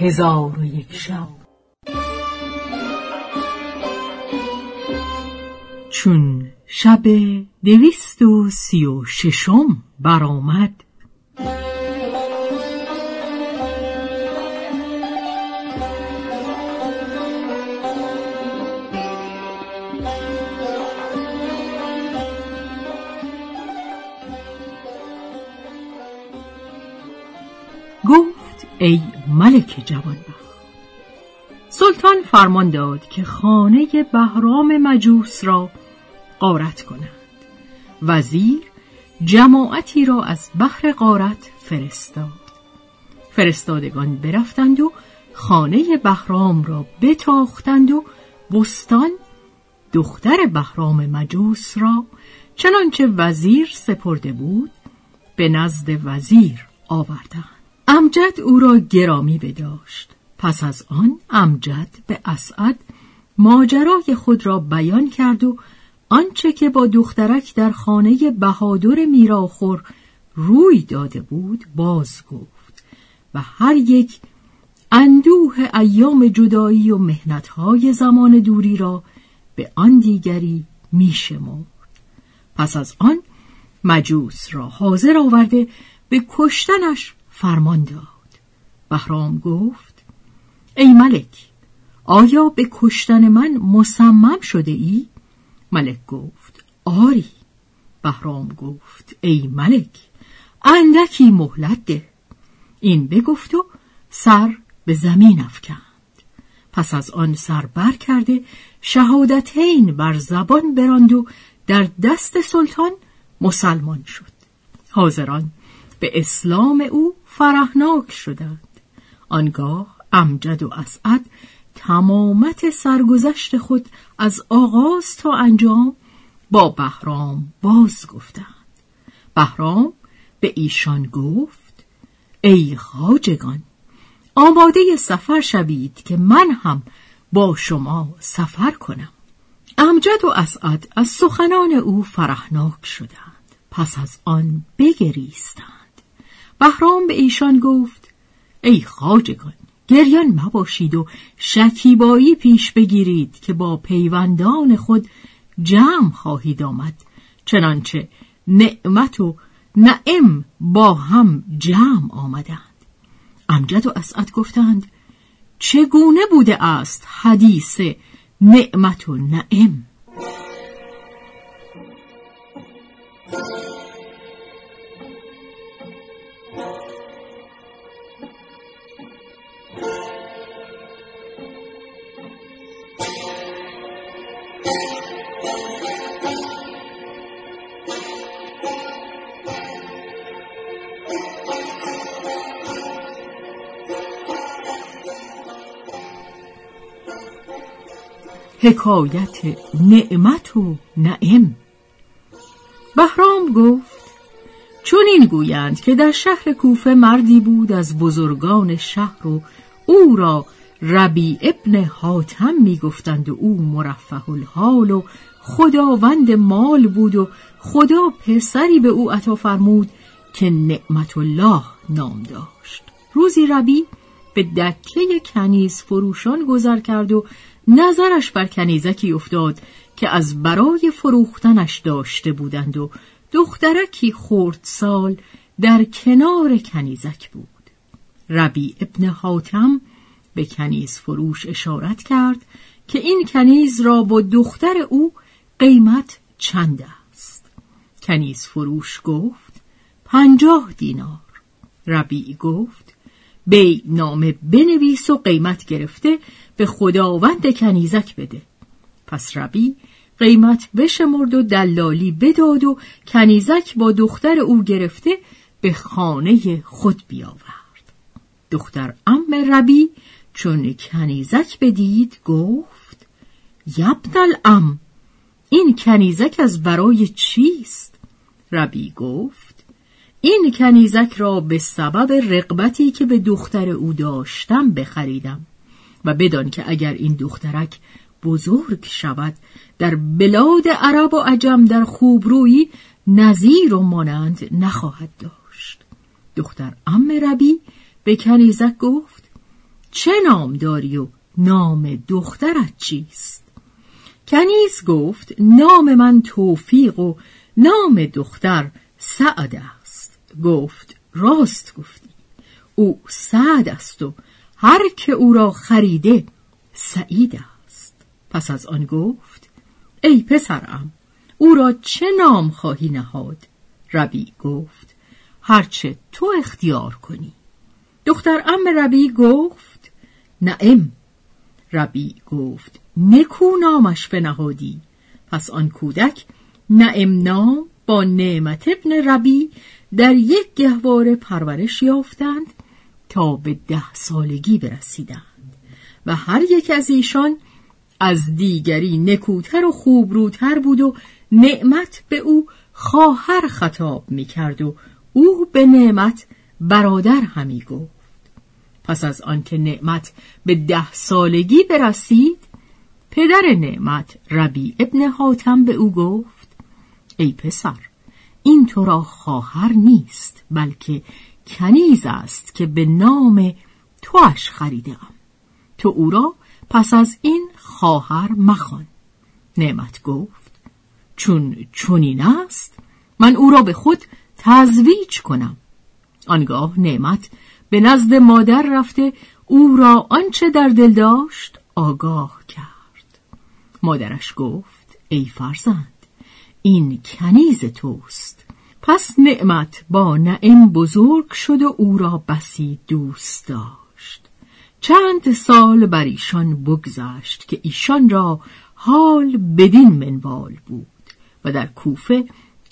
هزار و یک شب. چون شب دویست و سی و ششم برآمد ملک جوانبخت سلطان فرمان داد که خانه بهرام مجوس را قارت کنند وزیر جماعتی را از بحر قارت فرستاد. فرستادگان برفتند و خانه بهرام را بتاختند و بستان دختر بهرام مجوس را چنانچه وزیر سپرده بود به نزد وزیر آوردند. امجد او را گرامی بداشت. پس از آن امجد به اسعد ماجرای خود را بیان کرد و آنچه که با دخترک در خانه بهادر میراخور روی داده بود باز گفت و هر یک اندوه ایام جدایی و مهنتهای زمان دوری را به آن دیگری میشمرد. پس از آن مجوس را حاضر آورده به کشتنش فرمان داد. بهرام گفت ای ملک آیا به کشتن من مصمم شده ای؟ ملک گفت آری. بهرام گفت ای ملک اندکی مهلت ده. این بگفت و سر به زمین افکند. پس از آن سر بر کرده شهادتین بر زبان براند و در دست سلطان مسلمان شد. حاضران به اسلام او فرهناک شدند آنگاه امجد و اسعد تمامت سرگذشت خود از آغاز تا انجام با بهرام باز گفتند بهرام به ایشان گفت ای خاجگان آماده سفر شوید که من هم با شما سفر کنم. امجد و اسعد از سخنان او فرهناک شدند. پس از آن بگریستند. بهرام به ایشان گفت ای خاجگان گریان مباشید و شکیبایی پیش بگیرید که با پیوندان خود جمع خواهید آمد. چنانچه نعمت و نعم با هم جمع آمدند. امجد و اسعد گفتند چگونه بوده است حدیث نعمت و نعم؟ حکایت نعمت و نعم بهرام گفت چون این گویند که در شهر کوفه مردی بود از بزرگان شهر و او را ربی ابن حاتم می‌گفتند و او مرفه الحال و خداوند مال بود و خدا پسری به او عطا فرمود که نعمت الله نام داشت. روزی ربی به دکه کنیز فروشان گذر کرد و نظرش بر کنیزکی افتاد که از برای فروختنش داشته بودند و دخترکی خورد سال در کنار کنیزک بود. ربی ابن حاتم به کنیز فروش اشارت کرد که این کنیز را با دختر او قیمت چند است. کنیز فروش گفت پنجاه دینار. ربی گفت بی نامه بنویس و قیمت گرفته به خداوند کنیزک بده. پس ربی قیمت بشمرد و دلالی بداد و کنیزک با دختر او گرفته به خانه خود بیاورد. دختر ام ربی چون کنیزک بدید گفت یبن الام این کنیزک از برای چیست؟ ربی گفت این کنیزک را به سبب رقبتی که به دختر او داشتم بخریدم و بدان که اگر این دخترک بزرگ شود در بلاد عرب و عجم در خوبرویی نظیر و مانند نخواهد داشت دختر ام ربی به کنیزک گفت چه نام داری و نام دخترت چیست؟ کنیز گفت نام من توفیق و نام دختر سعد است. گفت راست گفتی. او سعد است و هر که او را خریده سعید است. پس از آن گفت ای پسرم او را چه نام خواهی نهاد؟ ربی گفت هرچه تو اختیار کنی. دختر ام ربی گفت نعم. ربی گفت نکو نامش بنهادی. پس آن کودک نعم نام با نعمت ابن ربی در یک گهواره پرورش یافتند تا به ده سالگی برسیدند. و هر یک از ایشان از دیگری نکوتر و خوبروتر بود و نعمت به او خواهر خطاب می کرد و او به نعمت برادر همی گفت. پس از آنکه نعمت به ده سالگی برسید پدر نعمت ربی ابن حاتم به او گفت ای پسر این تو را خواهر نیست بلکه کنیز است که به نام توش خریدم تو او را پس از این خواهر مخوان. نعمت گفت چون چونین است من او را به خود تزویج کنم. آنگاه نعمت به نزد مادر رفته او را آنچه در دل داشت آگاه کرد. مادرش گفت ای فرزند این کنیز توست. پس نعمت با نعم بزرگ شد و او را بسی دوست داشت. چند سال بر ایشان بگذشت که ایشان را حال بدین منوال بود و در کوفه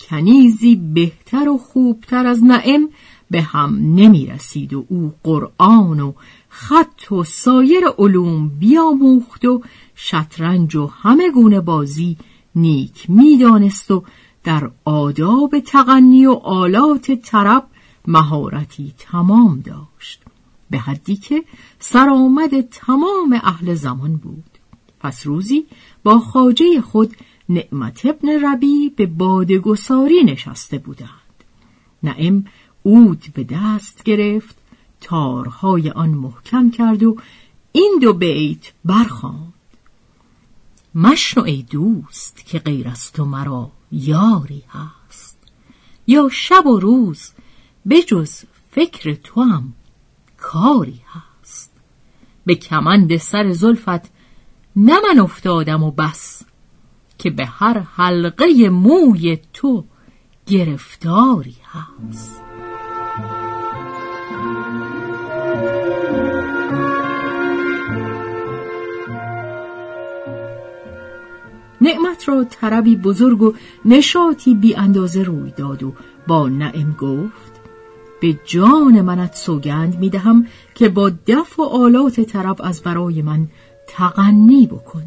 کنیزی بهتر و خوبتر از نعم به هم نمی رسید و او قرآن و خط و سایر علوم بیاموخت و شطرنج و همه گونه بازی نیک می‌دانست و در آداب تغنی و آلات طرب مهارتی تمام داشت. به حدی که سرآمد تمام اهل زمان بود. پس روزی با خاجه خود نعمت ابن ربی به بادگساری نشسته بودند. نعم اود به دست گرفت تارهای آن محکم کرد و این دو بیت برخواند مشنو ای دوست که غیر از تو مرا یاری هست. یا شب و روز بجز فکر تو هم کاری هست. به کمند سر زلفت نه من افتادم و بس که به هر حلقه موی تو گرفتاری هست. نعمت را طربی بزرگ و نشاطی بی اندازه روی داد و با نعم گفت به جان منت سوگند می دهم که با دف و آلات طرب از برای من تغنی بکن.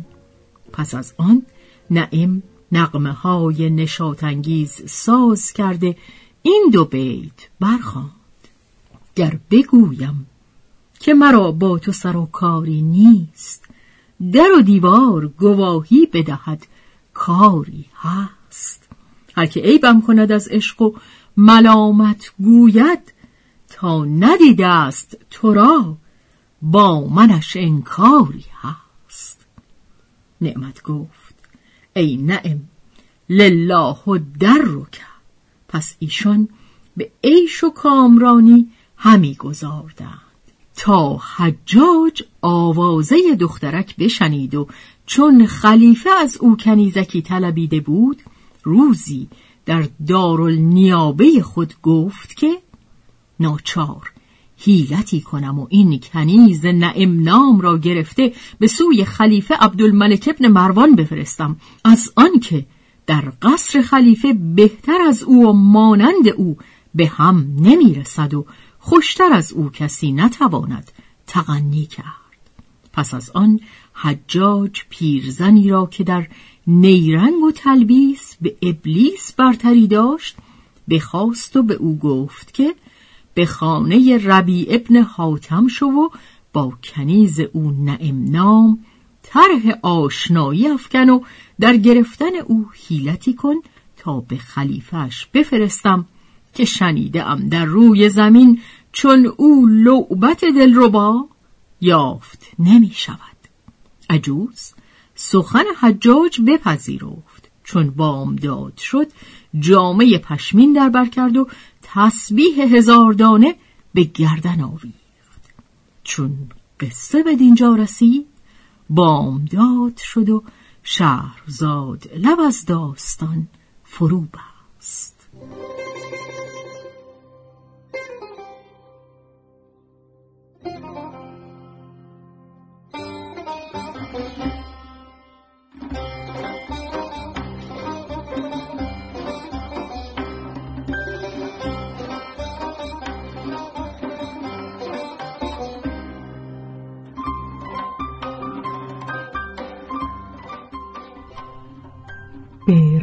پس از آن نعم نقمه های نشاطانگیز ساز کرده این دو بیت برخواند گر بگویم که مرا با تو سر و کاری نیست در و دیوار گواهی بدهد کاری هست. هر که عیبم کند از عشق و ملامت گوید تا ندیده است تو را با منش انکاری هست. نعمت گفت ای نعم لله و در رو پس ایشان به عیش و کامرانی همی گذاردند. تا حجاج آوازه دخترک بشنید و چون خلیفه از او کنیزکی طلبیده بود روزی در دارالنیابه خود گفت که ناچار هیلتی کنم و این کنیز نعم نام را گرفته به سوی خلیفه عبدالملک ابن مروان بفرستم. از آنکه در قصر خلیفه بهتر از او و مانند او به هم نمی‌رسد و خوشتر از او کسی نتواند تغنی کرد. پس از آن حجاج پیرزنی را که در نیرنگ و تلبیس به ابلیس برتری داشت بخواست و به او گفت که به خانه ربی ابن حاتم شو و با کنیز او نعم نام طرح آشنایی افکن و در گرفتن او حیلتی کن تا به خلیفش بفرستم که شنیده در روی زمین چون او لعبت دلربا. یافت. نمی شود عجوز سخن حجاج بپذیرفت. چون بامداد شد جامعه پشمین در بر کرد و تسبیح هزار دانه به گردن آویخت. چون قصه به دینجا رسید بامداد شد و شهرزاد لب از داستان فرو بست.